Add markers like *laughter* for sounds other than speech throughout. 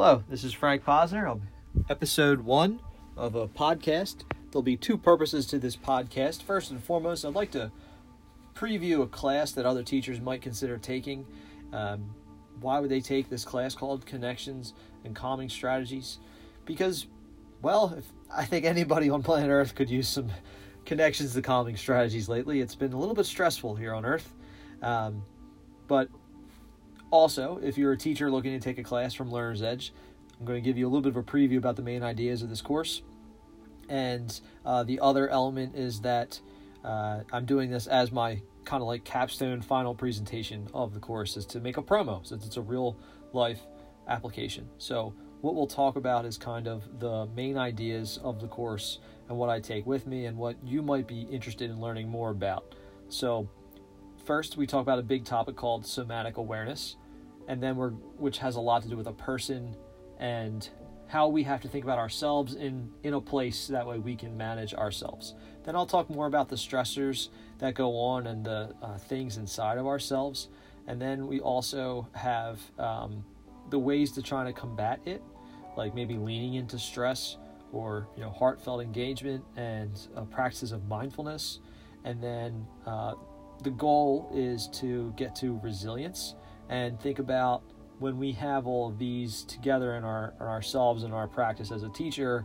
Hello, this is Frank Posner. Episode one of a podcast. There'll be two purposes to this podcast. First and foremost, I'd like to preview a class that other teachers might consider taking. Um, why would they take this class called Connections and Calming Strategies? Because, well, if, I think anybody on planet Earth could use some connections to calming strategies lately. It's been a little bit stressful here on Earth. Um, but also, if you're a teacher looking to take a class from Learner's Edge, I'm going to give you a little bit of a preview about the main ideas of this course. And uh, the other element is that uh, I'm doing this as my kind of like capstone final presentation of the course is to make a promo since it's a real life application. So what we'll talk about is kind of the main ideas of the course and what I take with me and what you might be interested in learning more about. So first we talk about a big topic called somatic awareness and then we're which has a lot to do with a person and how we have to think about ourselves in in a place that way we can manage ourselves. Then i'll talk more about the stressors that go on and the uh, things inside of ourselves. And then we also have um, the ways to try to combat it like maybe leaning into stress or you know heartfelt engagement and uh, practices of mindfulness. And then uh, the goal is to get to resilience and think about when we have all of these together in our in ourselves and our practice as a teacher,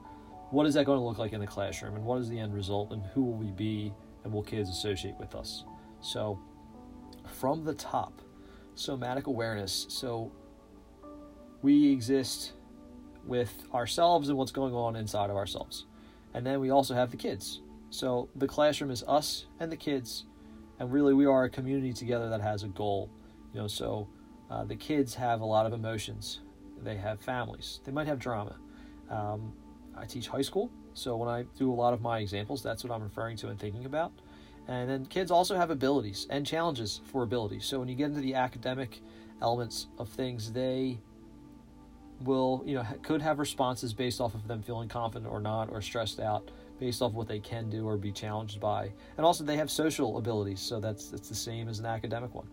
what is that going to look like in the classroom and what is the end result and who will we be and will kids associate with us? So from the top, somatic awareness. So we exist with ourselves and what's going on inside of ourselves. And then we also have the kids. So the classroom is us and the kids and really we are a community together that has a goal you know so uh, the kids have a lot of emotions. They have families. They might have drama. Um, i teach high school so when i do a lot of my examples that's what i'm referring to and thinking about. And then kids also have abilities and challenges for abilities. So when you get into the academic elements of things they will you know could have responses based off of them feeling confident or not or stressed out based off what they can do or be challenged by. And also they have social abilities, so that's that's the same as an academic one.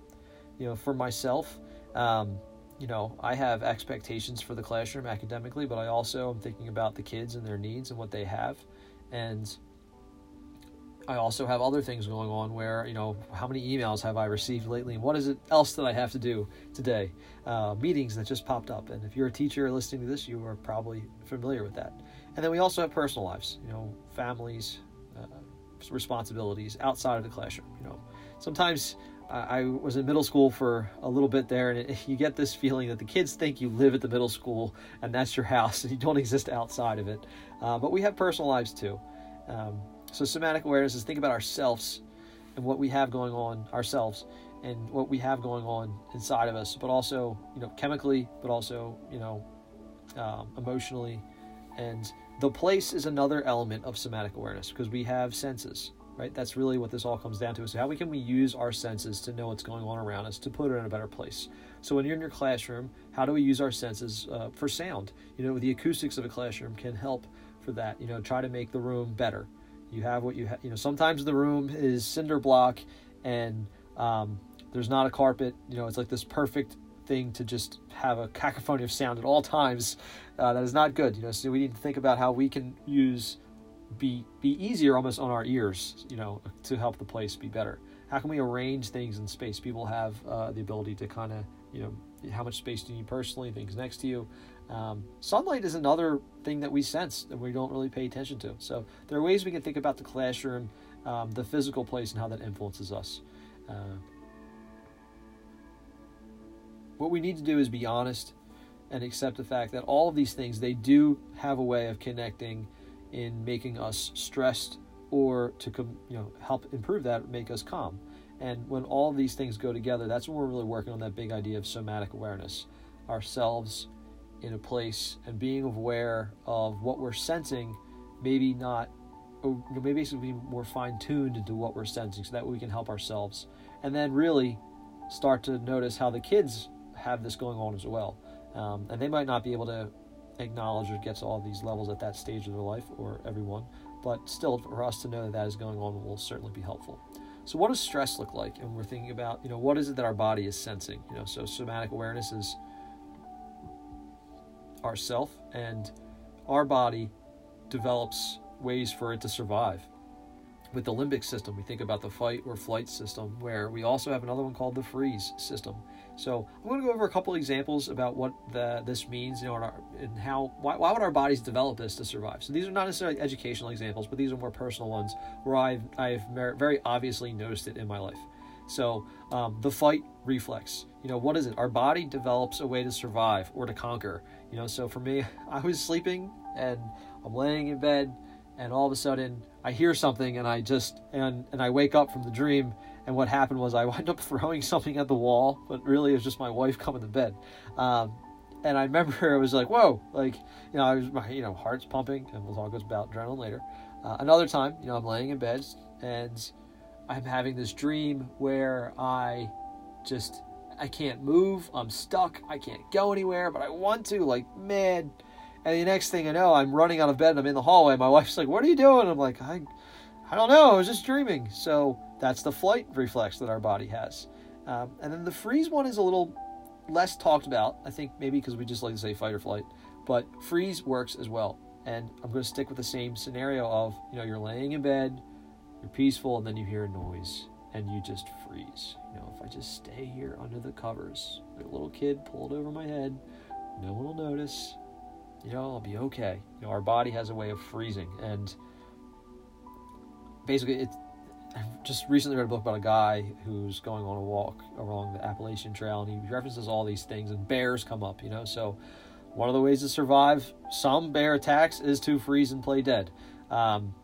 You know, for myself, um, you know, I have expectations for the classroom academically, but I also am thinking about the kids and their needs and what they have. And I also have other things going on where, you know, how many emails have I received lately and what is it else that I have to do today? Uh, meetings that just popped up. And if you're a teacher listening to this, you are probably familiar with that. And then we also have personal lives, you know, families, uh, responsibilities outside of the classroom. You know, sometimes I was in middle school for a little bit there, and it, *laughs* you get this feeling that the kids think you live at the middle school and that's your *laughs* house, and you don't exist outside of it. Uh, but we have personal lives too. Um, so somatic awareness is think about ourselves and what we have going on ourselves and what we have going on inside of us, but also you know chemically, but also you know um, emotionally, and the place is another element of somatic awareness because we have senses, right? That's really what this all comes down to is how we can we use our senses to know what's going on around us to put it in a better place. So when you're in your classroom, how do we use our senses uh, for sound? You know, the acoustics of a classroom can help for that. You know, try to make the room better. You have what you have. You know, sometimes the room is cinder block and um, there's not a carpet. You know, it's like this perfect thing to just have a cacophony of sound at all times. Uh, that is not good. You know, so we need to think about how we can use be be easier almost on our ears. You know, to help the place be better. How can we arrange things in space? People have uh, the ability to kind of you know how much space do you need personally, things next to you. Um, sunlight is another thing that we sense that we don't really pay attention to. So there are ways we can think about the classroom, um, the physical place, and how that influences us. Uh, what we need to do is be honest and accept the fact that all of these things they do have a way of connecting in making us stressed or to you know help improve that make us calm and when all these things go together that's when we're really working on that big idea of somatic awareness ourselves in a place and being aware of what we're sensing maybe not or maybe basically be more fine-tuned into what we're sensing so that we can help ourselves and then really start to notice how the kids have this going on as well. Um, and they might not be able to acknowledge or get to all these levels at that stage of their life, or everyone, but still, for us to know that that is going on will certainly be helpful. So, what does stress look like? And we're thinking about, you know, what is it that our body is sensing? You know, so somatic awareness is ourself and our body develops ways for it to survive with the limbic system, we think about the fight or flight system, where we also have another one called the freeze system. So I'm going to go over a couple examples about what the, this means, you know, our, and how why, why would our bodies develop this to survive. So these are not necessarily educational examples, but these are more personal ones where I've I've very obviously noticed it in my life. So um, the fight reflex, you know, what is it? Our body develops a way to survive or to conquer. You know, so for me, *laughs* I was sleeping and I'm laying in bed and all of a sudden I hear something and I just and and I wake up from the dream and what happened was I *laughs* wind up throwing something at the wall, but really it was just my wife coming to bed. Um, and I remember *laughs* it was like, whoa, like you know, I was my you know heart's pumping, and we'll talk about adrenaline later. Uh, another time, you know, I'm laying in bed and I'm having this dream where I just I can't move, I'm stuck, I can't go anywhere, but I want to, like, man and the next thing I know, I'm running out of bed and I'm in the hallway. My wife's like, What are you doing? I'm like, I, I don't know. I was just dreaming. So that's the flight reflex that our body has. Um, and then the freeze one is a little less talked about. I think maybe because we just like to say fight or flight. But freeze works as well. And I'm going to stick with the same scenario of, you know, you're laying in bed, you're peaceful, and then you hear a noise and you just freeze. You know, if I just stay here under the covers, like a little kid pulled over my head, no one will notice you know, I'll be okay. You know, our body has a way of freezing, and basically, it's. I just recently read a book about a guy who's going on a walk along the Appalachian Trail, and he references all these things, and bears come up. You know, so one of the ways to survive some bear attacks is to freeze and play dead. Um,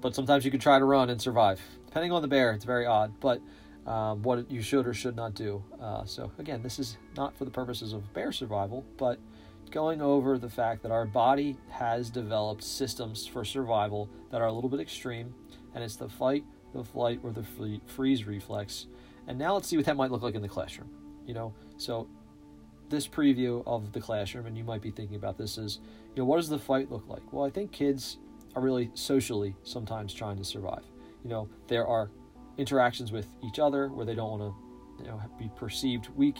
but sometimes you can try to run and survive. Depending on the bear, it's very odd, but um, what you should or should not do. Uh, so again, this is not for the purposes of bear survival, but going over the fact that our body has developed systems for survival that are a little bit extreme, and it's the fight, the flight, or the freeze reflex. And now let's see what that might look like in the classroom. You know, so this preview of the classroom, and you might be thinking about this is, you know, what does the fight look like? Well, I think kids are really socially sometimes trying to survive. You know, there are interactions with each other where they don't want to, you know, be perceived weak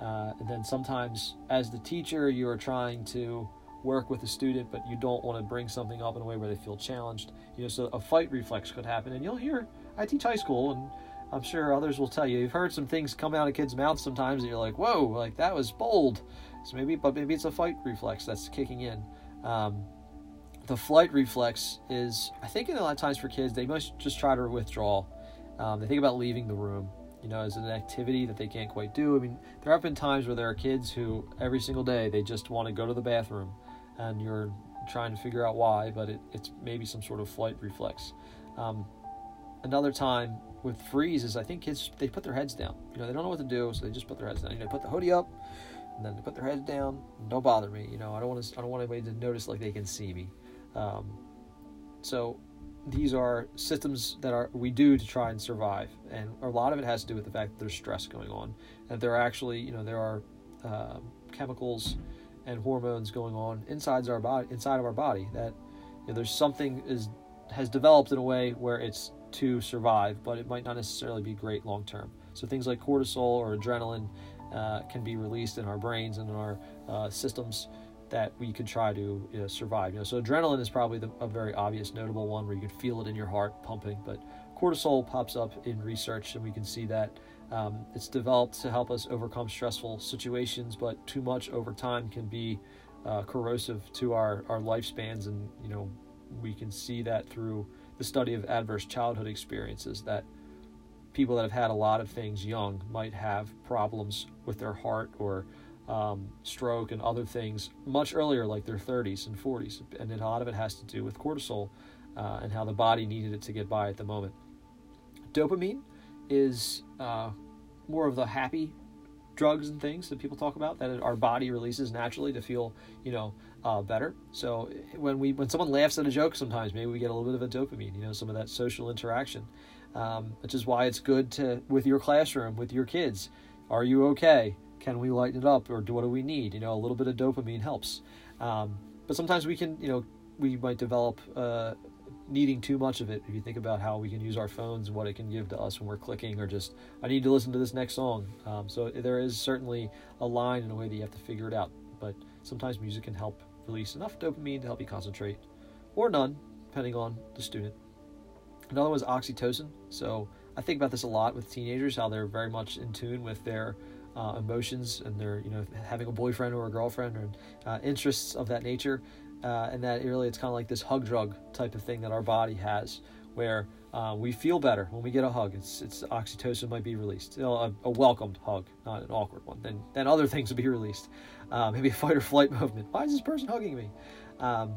uh, and then sometimes, as the teacher, you are trying to work with a student, but you don't want to bring something up in a way where they feel challenged. You know, so a fight reflex could happen. And you'll hear, I teach high school, and I'm sure others will tell you, you've heard some things come out of kids' mouths sometimes, and you're like, whoa, like that was bold. So maybe, but maybe it's a fight reflex that's kicking in. Um, the flight reflex is, I think, in a lot of times for kids, they must just try to withdraw. Um, they think about leaving the room you know, as an activity that they can't quite do. I mean, there have been times where there are kids who every single day they just want to go to the bathroom, and you're trying to figure out why, but it, it's maybe some sort of flight reflex. Um, another time with freeze is I think kids they put their heads down. You know, they don't know what to do, so they just put their heads down. You know, put the hoodie up, and then they put their heads down. Don't bother me. You know, I don't want to. I don't want anybody to notice like they can see me. Um, so these are systems that are we do to try and survive, and a lot of it has to do with the fact that there's stress going on, and there are actually, you know, there are uh, chemicals and hormones going on inside our body, inside of our body that you know, there's something is has developed in a way where it's to survive, but it might not necessarily be great long term. So things like cortisol or adrenaline uh, can be released in our brains and in our uh, systems that we could try to you know, survive. You know, so adrenaline is probably the, a very obvious, notable one where you can feel it in your heart pumping. But cortisol pops up in research, and we can see that um, it's developed to help us overcome stressful situations. But too much over time can be uh, corrosive to our our lifespans, and you know we can see that through the study of adverse childhood experiences that people that have had a lot of things young might have problems with their heart or um, stroke and other things much earlier, like their 30s and 40s. And a lot of it has to do with cortisol uh, and how the body needed it to get by at the moment. Dopamine is uh, more of the happy drugs and things that people talk about that our body releases naturally to feel, you know, uh, better. So when we when someone laughs at a joke, sometimes maybe we get a little bit of a dopamine, you know, some of that social interaction, um, which is why it's good to with your classroom with your kids. Are you okay? can we lighten it up or do what do we need you know a little bit of dopamine helps um, but sometimes we can you know we might develop uh, needing too much of it if you think about how we can use our phones and what it can give to us when we're clicking or just i need to listen to this next song um, so there is certainly a line in a way that you have to figure it out but sometimes music can help release enough dopamine to help you concentrate, or none, depending on the student. Another one is oxytocin. So I think about this a lot with teenagers, how they're very much in tune with their uh, emotions and their, you know, having a boyfriend or a girlfriend or uh, interests of that nature. Uh, and that really it's kind of like this hug drug type of thing that our body has, where uh, we feel better when we get a hug. It's it's oxytocin might be released, you know, a, a, welcomed hug, not an awkward one. Then then other things will be released, uh, maybe a fight or flight *laughs* movement. Why is this person hugging me? Um,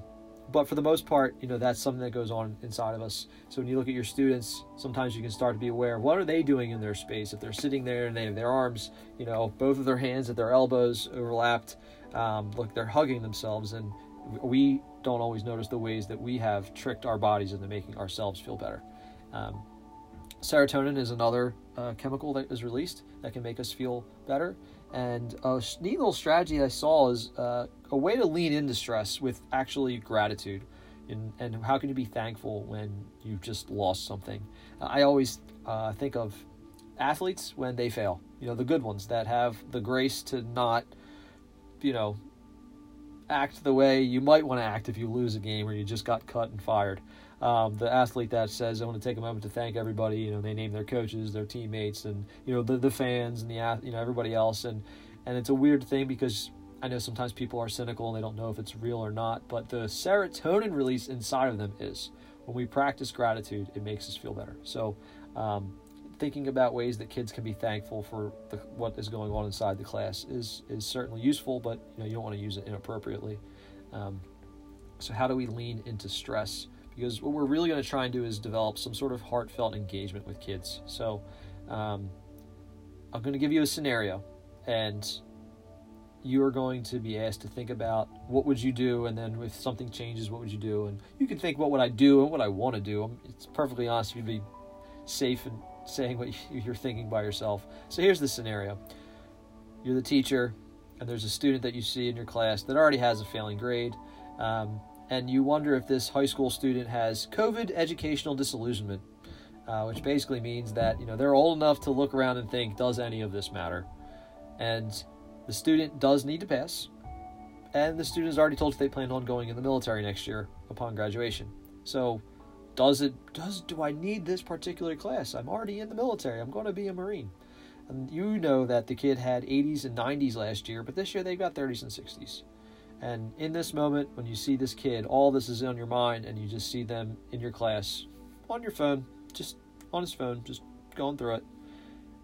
but for the most part, you know, that's something that goes on inside of us. So when you look at your students, sometimes you can start to be aware what are they doing in their space. If they're sitting there and they have their arms, you know, both of their hands at their elbows overlapped, um, look, they're hugging themselves, and we don't always notice the ways that we have tricked our bodies into making ourselves feel better. Um, serotonin is another uh, chemical that is released that can make us feel better. And a neat little strategy I saw is uh, a way to lean into stress with actually gratitude. And, and how can you be thankful when you've just lost something? I always uh, think of athletes when they fail, you know, the good ones that have the grace to not, you know, act the way you might want to act if you lose a game or you just got cut and fired. Um, the athlete that says, "I want to take a moment to thank everybody," you know, they name their coaches, their teammates, and you know the the fans and the you know everybody else, and and it's a weird thing because I know sometimes people are cynical and they don't know if it's real or not, but the serotonin release inside of them is. When we practice gratitude, it makes us feel better. So, um, thinking about ways that kids can be thankful for the, what is going on inside the class is is certainly useful, but you know you don't want to use it inappropriately. Um, so how do we lean into stress? Because what we're really going to try and do is develop some sort of heartfelt engagement with kids. So um, I'm going to give you a scenario, and you are going to be asked to think about what would you do, and then if something changes, what would you do? And you can think what would I do and what I want to do. It's perfectly honest. You'd be safe and saying what *laughs* you're thinking by yourself. So here's the scenario you're the teacher, and there's a student that you see in your class that already has a failing grade, um, and you wonder if this high school student has COVID educational disillusionment, uh, which basically means that you know they're old enough to look around and think, does any of this matter? And the student does need to pass, and the student has already told you they plan on going in the military next year upon graduation. So does it does do I need this particular class? I'm already in the military. I'm going to be a Marine. And you know that the kid had 80s and 90s last year, but this year they've got 30s and 60s. And in this moment, when you see this kid, all this is on your mind, and you just see them in your class on your phone, just on his phone, just going through it.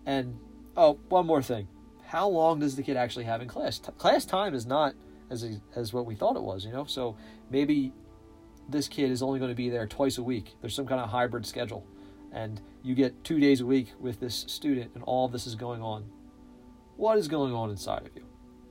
And oh, one more thing: how long does the kid actually have in class? T- class time is not as as what we thought it was, you know. So maybe this kid is only going to be there twice a week. There's some kind of hybrid schedule. And you get two days a week with this student, and all this is going on. What is going on inside of you?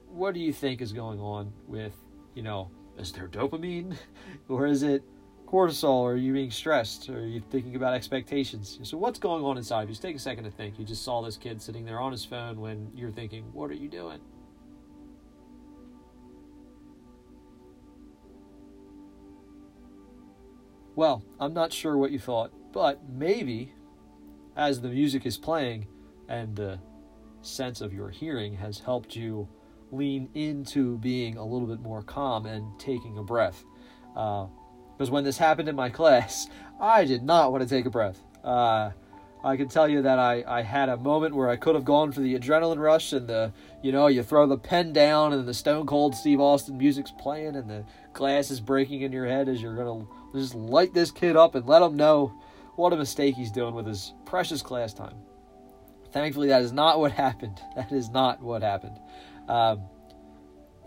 What do you think is going on with, you know, is there dopamine? *laughs* or is it cortisol? Or are you being stressed? Or are you thinking about expectations? So, what's going on inside of you? Just take a second to think. You just saw this kid sitting there on his phone when you're thinking, what are you doing? Well, I'm not sure what you thought, but maybe as the music is playing and the sense of your hearing has helped you lean into being a little bit more calm and taking a breath. Because uh, when this happened in my *laughs* class, I did not want to take a breath. Uh, I can tell you that I, I had a moment where I could have gone for the adrenaline rush and the, you know, you throw the pen down and the stone cold Steve Austin music's playing and the glass is breaking in your head as you're going to just light this kid up and let him know what a mistake he's doing with his precious class time. Thankfully, that is not what *laughs* happened. That is not what happened. Um,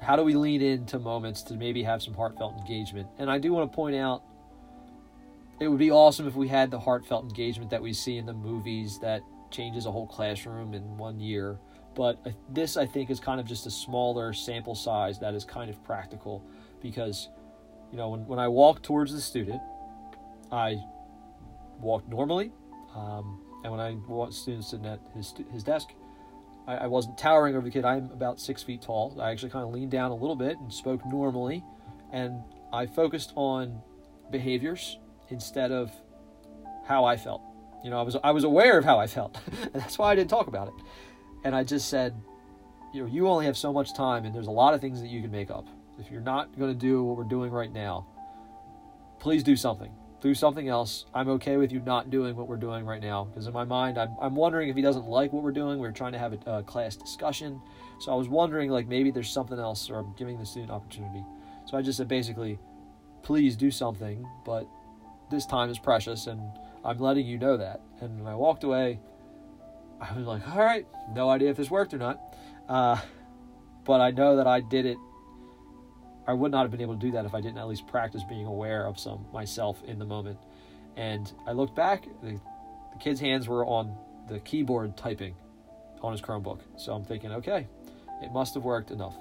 how do we lean into moments to maybe have some heartfelt engagement? And I do want to point out it would be awesome if we had the heartfelt engagement that we see in the movies that changes a whole classroom in one year. But this, I think, is kind of just a smaller sample size that is kind of practical because you know, when, when I walk towards the student, I walk normally. Um, and when I want student sitting at his, his desk, I, I, wasn't towering over the kid. I'm about six feet tall. I actually kind of leaned down a little bit and spoke normally. And I focused on behaviors instead of how I felt. You know, I was I was aware of how I felt, *laughs* and that's why I didn't talk about it. And I just said, you know you only have so much time, and there's a lot of things that you can make up. If you're not going to do what we're doing right now, please do something. Do something else. I'm okay with you not doing what we're doing right now because in my mind, I'm, I'm wondering if he doesn't like what we're doing. We're trying to have a, a class discussion, so I was wondering like maybe there's something else, or I'm giving the student opportunity. So I just said basically, please do something, but this time is precious, and I'm letting you know that. And when I walked away, I was like, all right, no idea if this worked or not. Uh, but I know that I did it. I would not have been able to do that if I didn't at least practice being aware of some myself in the moment. And I looked back, the, the kid's hands were on the keyboard typing on his Chromebook. So I'm thinking, okay, it must have worked enough.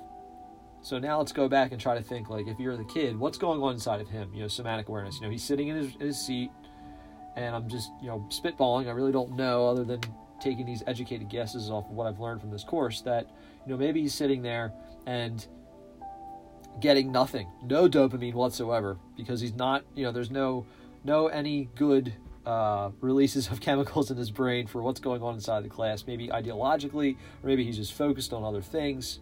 So now let's go back and try to think like if you're the kid, what's going on inside of him? You know, somatic awareness. You know, he's sitting in his, in his seat, and I'm just you know spitballing. I really don't know other than taking these educated guesses off of what I've learned from this course that you know maybe he's sitting there and getting nothing, no dopamine whatsoever because he's not you know there's no no any good uh, releases of *laughs* chemicals in his brain for what's going on inside the class. Maybe ideologically, or maybe he's just focused on other things.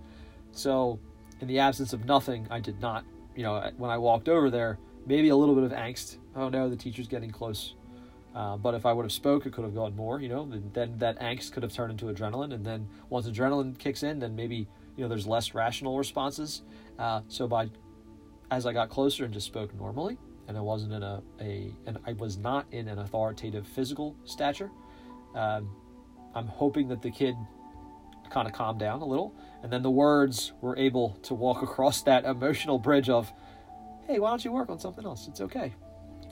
So, in the absence of nothing, I did not, you know, when I walked over there, maybe a little bit of angst. Oh no, the teacher's getting close. Uh, but if I would have spoke, it could have gone more. You know, then that angst could have turned into adrenaline, and then once adrenaline kicks in, then maybe you know there's less rational responses. Uh, so by as I got closer and just spoke normally, and I wasn't in a, a and I was not in an authoritative physical stature. Um, I'm hoping that the kid kind of calmed down a little, and then the words were able to walk *laughs* across that emotional bridge of, "Hey, why don't you work on something else? It's okay."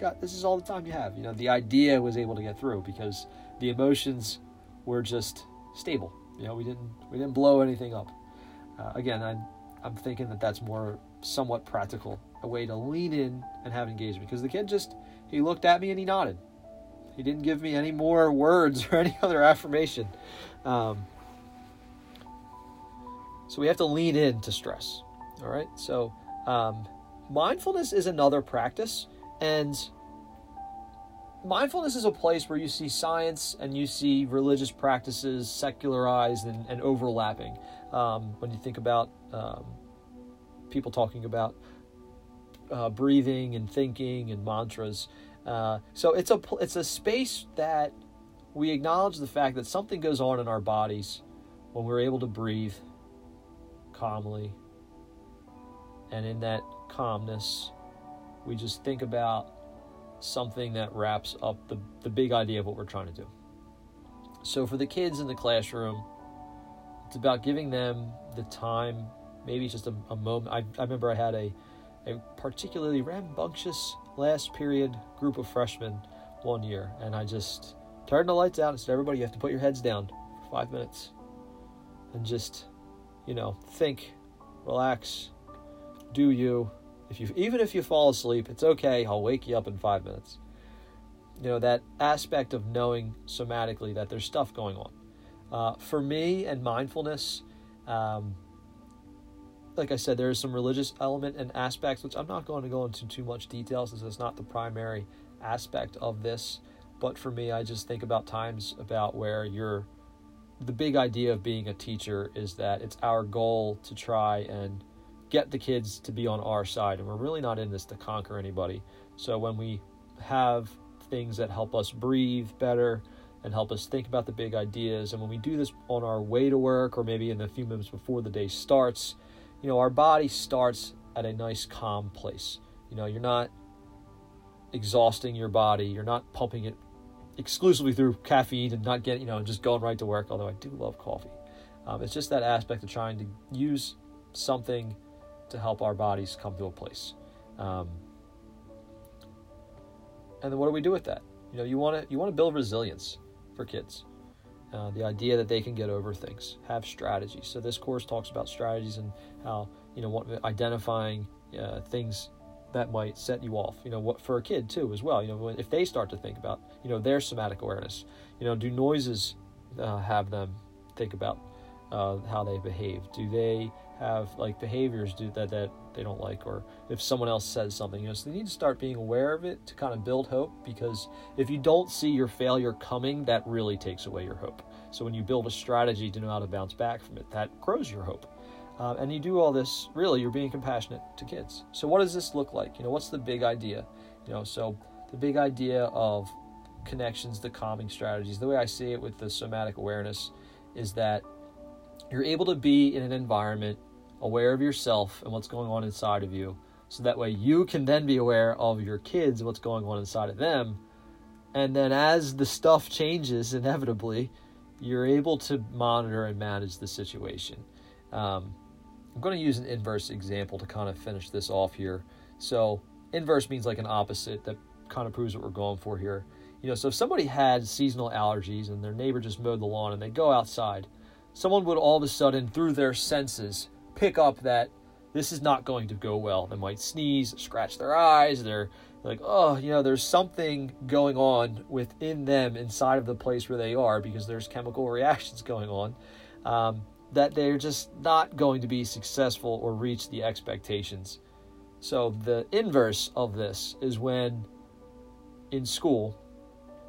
got this is all the time you have. You know, the idea was able to get through because the emotions were just stable. You know, we didn't we didn't blow anything up. Uh, again, I'm I'm thinking that that's more somewhat practical, a way to lean in and have engagement because the kid just he looked at me and he nodded. He didn't give me any more *laughs* words or any other affirmation. Um, so we have to lean in to stress. All right. So um, mindfulness is another practice and mindfulness is a place where you see science and you see religious practices secularized and, and overlapping. Um, when you think about um, people talking about uh, breathing and thinking and mantras, uh, so it's a it's a space that we acknowledge the fact that something goes on in our bodies when we're able to breathe calmly, and in that calmness, we just think about something that wraps up the, the big idea of what we're trying to do. So for the kids in the classroom, it's about giving them the time, maybe just a, a moment. I, I remember I had a, a particularly rambunctious last period group of freshmen one year, and I just turned the lights out and said, Everybody, you have to put your heads down for five minutes and just, you know, think, relax, do you, if you even if you fall asleep, it's okay. I'll wake you up in five minutes. You know that aspect of knowing somatically that there's stuff going on. Uh, for me and mindfulness, um, like I said, there is some religious element and aspects which I'm not going to go into too much detail since it's not the primary aspect of this. But for me, I just think about times about where you're. The big idea of being a teacher is that it's our goal to try and get the kids to be on our side. And we're really not in this to conquer anybody. So when we have things that help us breathe better and help us think about the big ideas, and when we do this on our way to work or maybe in the few minutes before the day starts, you know, our body starts at a nice calm place. You know, you're not exhausting your body, you're not pumping it exclusively through caffeine and not getting, you know, just going right to work, although I do love coffee. Um, it's just that aspect of trying to use something to help our bodies come to a place. Um, and then what do we do with that? You know, you want to you want to build resilience for kids. Uh, the idea that they can get over things, have strategies. So this course talks about strategies and how you know what, identifying uh, things that might set you off. You know, what for a kid too as well. You know, if they start to think about you know their somatic awareness. You know, do noises uh, have them think about uh, how they behave? Do they have like behaviors do that that they don't like or if someone else says something you know so they need to start being aware of it to kind of build hope because if you don't see your failure coming that really takes away your hope So when you build a strategy to know how to bounce back from it, that grows your hope. Uh, and you do all this, really, you're being compassionate to kids. So what does this look like? You know, what's the big idea? You know, so the big idea of connections the calming strategies, the way I see it with the somatic awareness, is that you're able to be in an environment aware of yourself and what's going on inside of you. So that way you can then be aware of your kids and what's going on inside of them. And then as the stuff changes inevitably, you're able to monitor and manage the situation. Um, I'm going to use an inverse example to kind of finish this off here. So, inverse means like an opposite that kind of proves what we're going for here. You know, so if somebody had seasonal allergies and their neighbor just mowed the lawn and they go outside, someone would all of a sudden, through their senses, pick up that this is not going to go well. They might sneeze, scratch their eyes, they're like, oh, you know, there's something going on within them inside of the place where they are because there's chemical reactions going on um, that they're just not going to be successful or reach the expectations. So, the inverse of this is when in school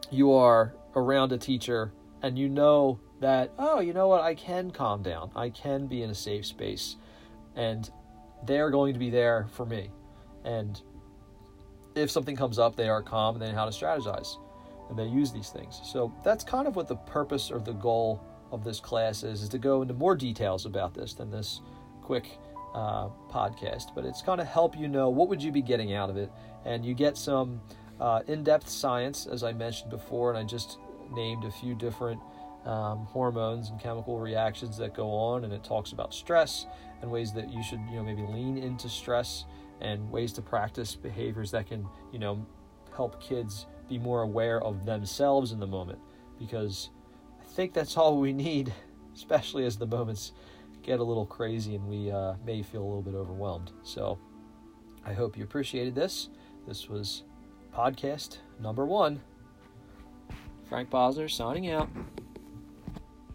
you are around a teacher and you know that, oh, you know what, I can calm down, I can be in a safe space, and they're going to be there for me. And if something comes up, they are calm and they know how to strategize and they use these things. So that's kind of what the purpose or the goal of this class is, is to go into more details about this than this quick uh, podcast. But it's kind of help you know what would you be getting out of it, and you get some uh, in-depth science, as I mentioned before, and I just named a few different um, hormones and chemical reactions that go on, and it talks about stress and ways that you should, you know, maybe lean into stress and ways to practice behaviors that can, you know, help kids be more aware of themselves in the moment. Because I think that's all we need, *laughs* especially as the moments get a little crazy and we uh, may feel a little bit overwhelmed. So I hope you appreciated this. This was podcast number one. Frank Bosner signing out.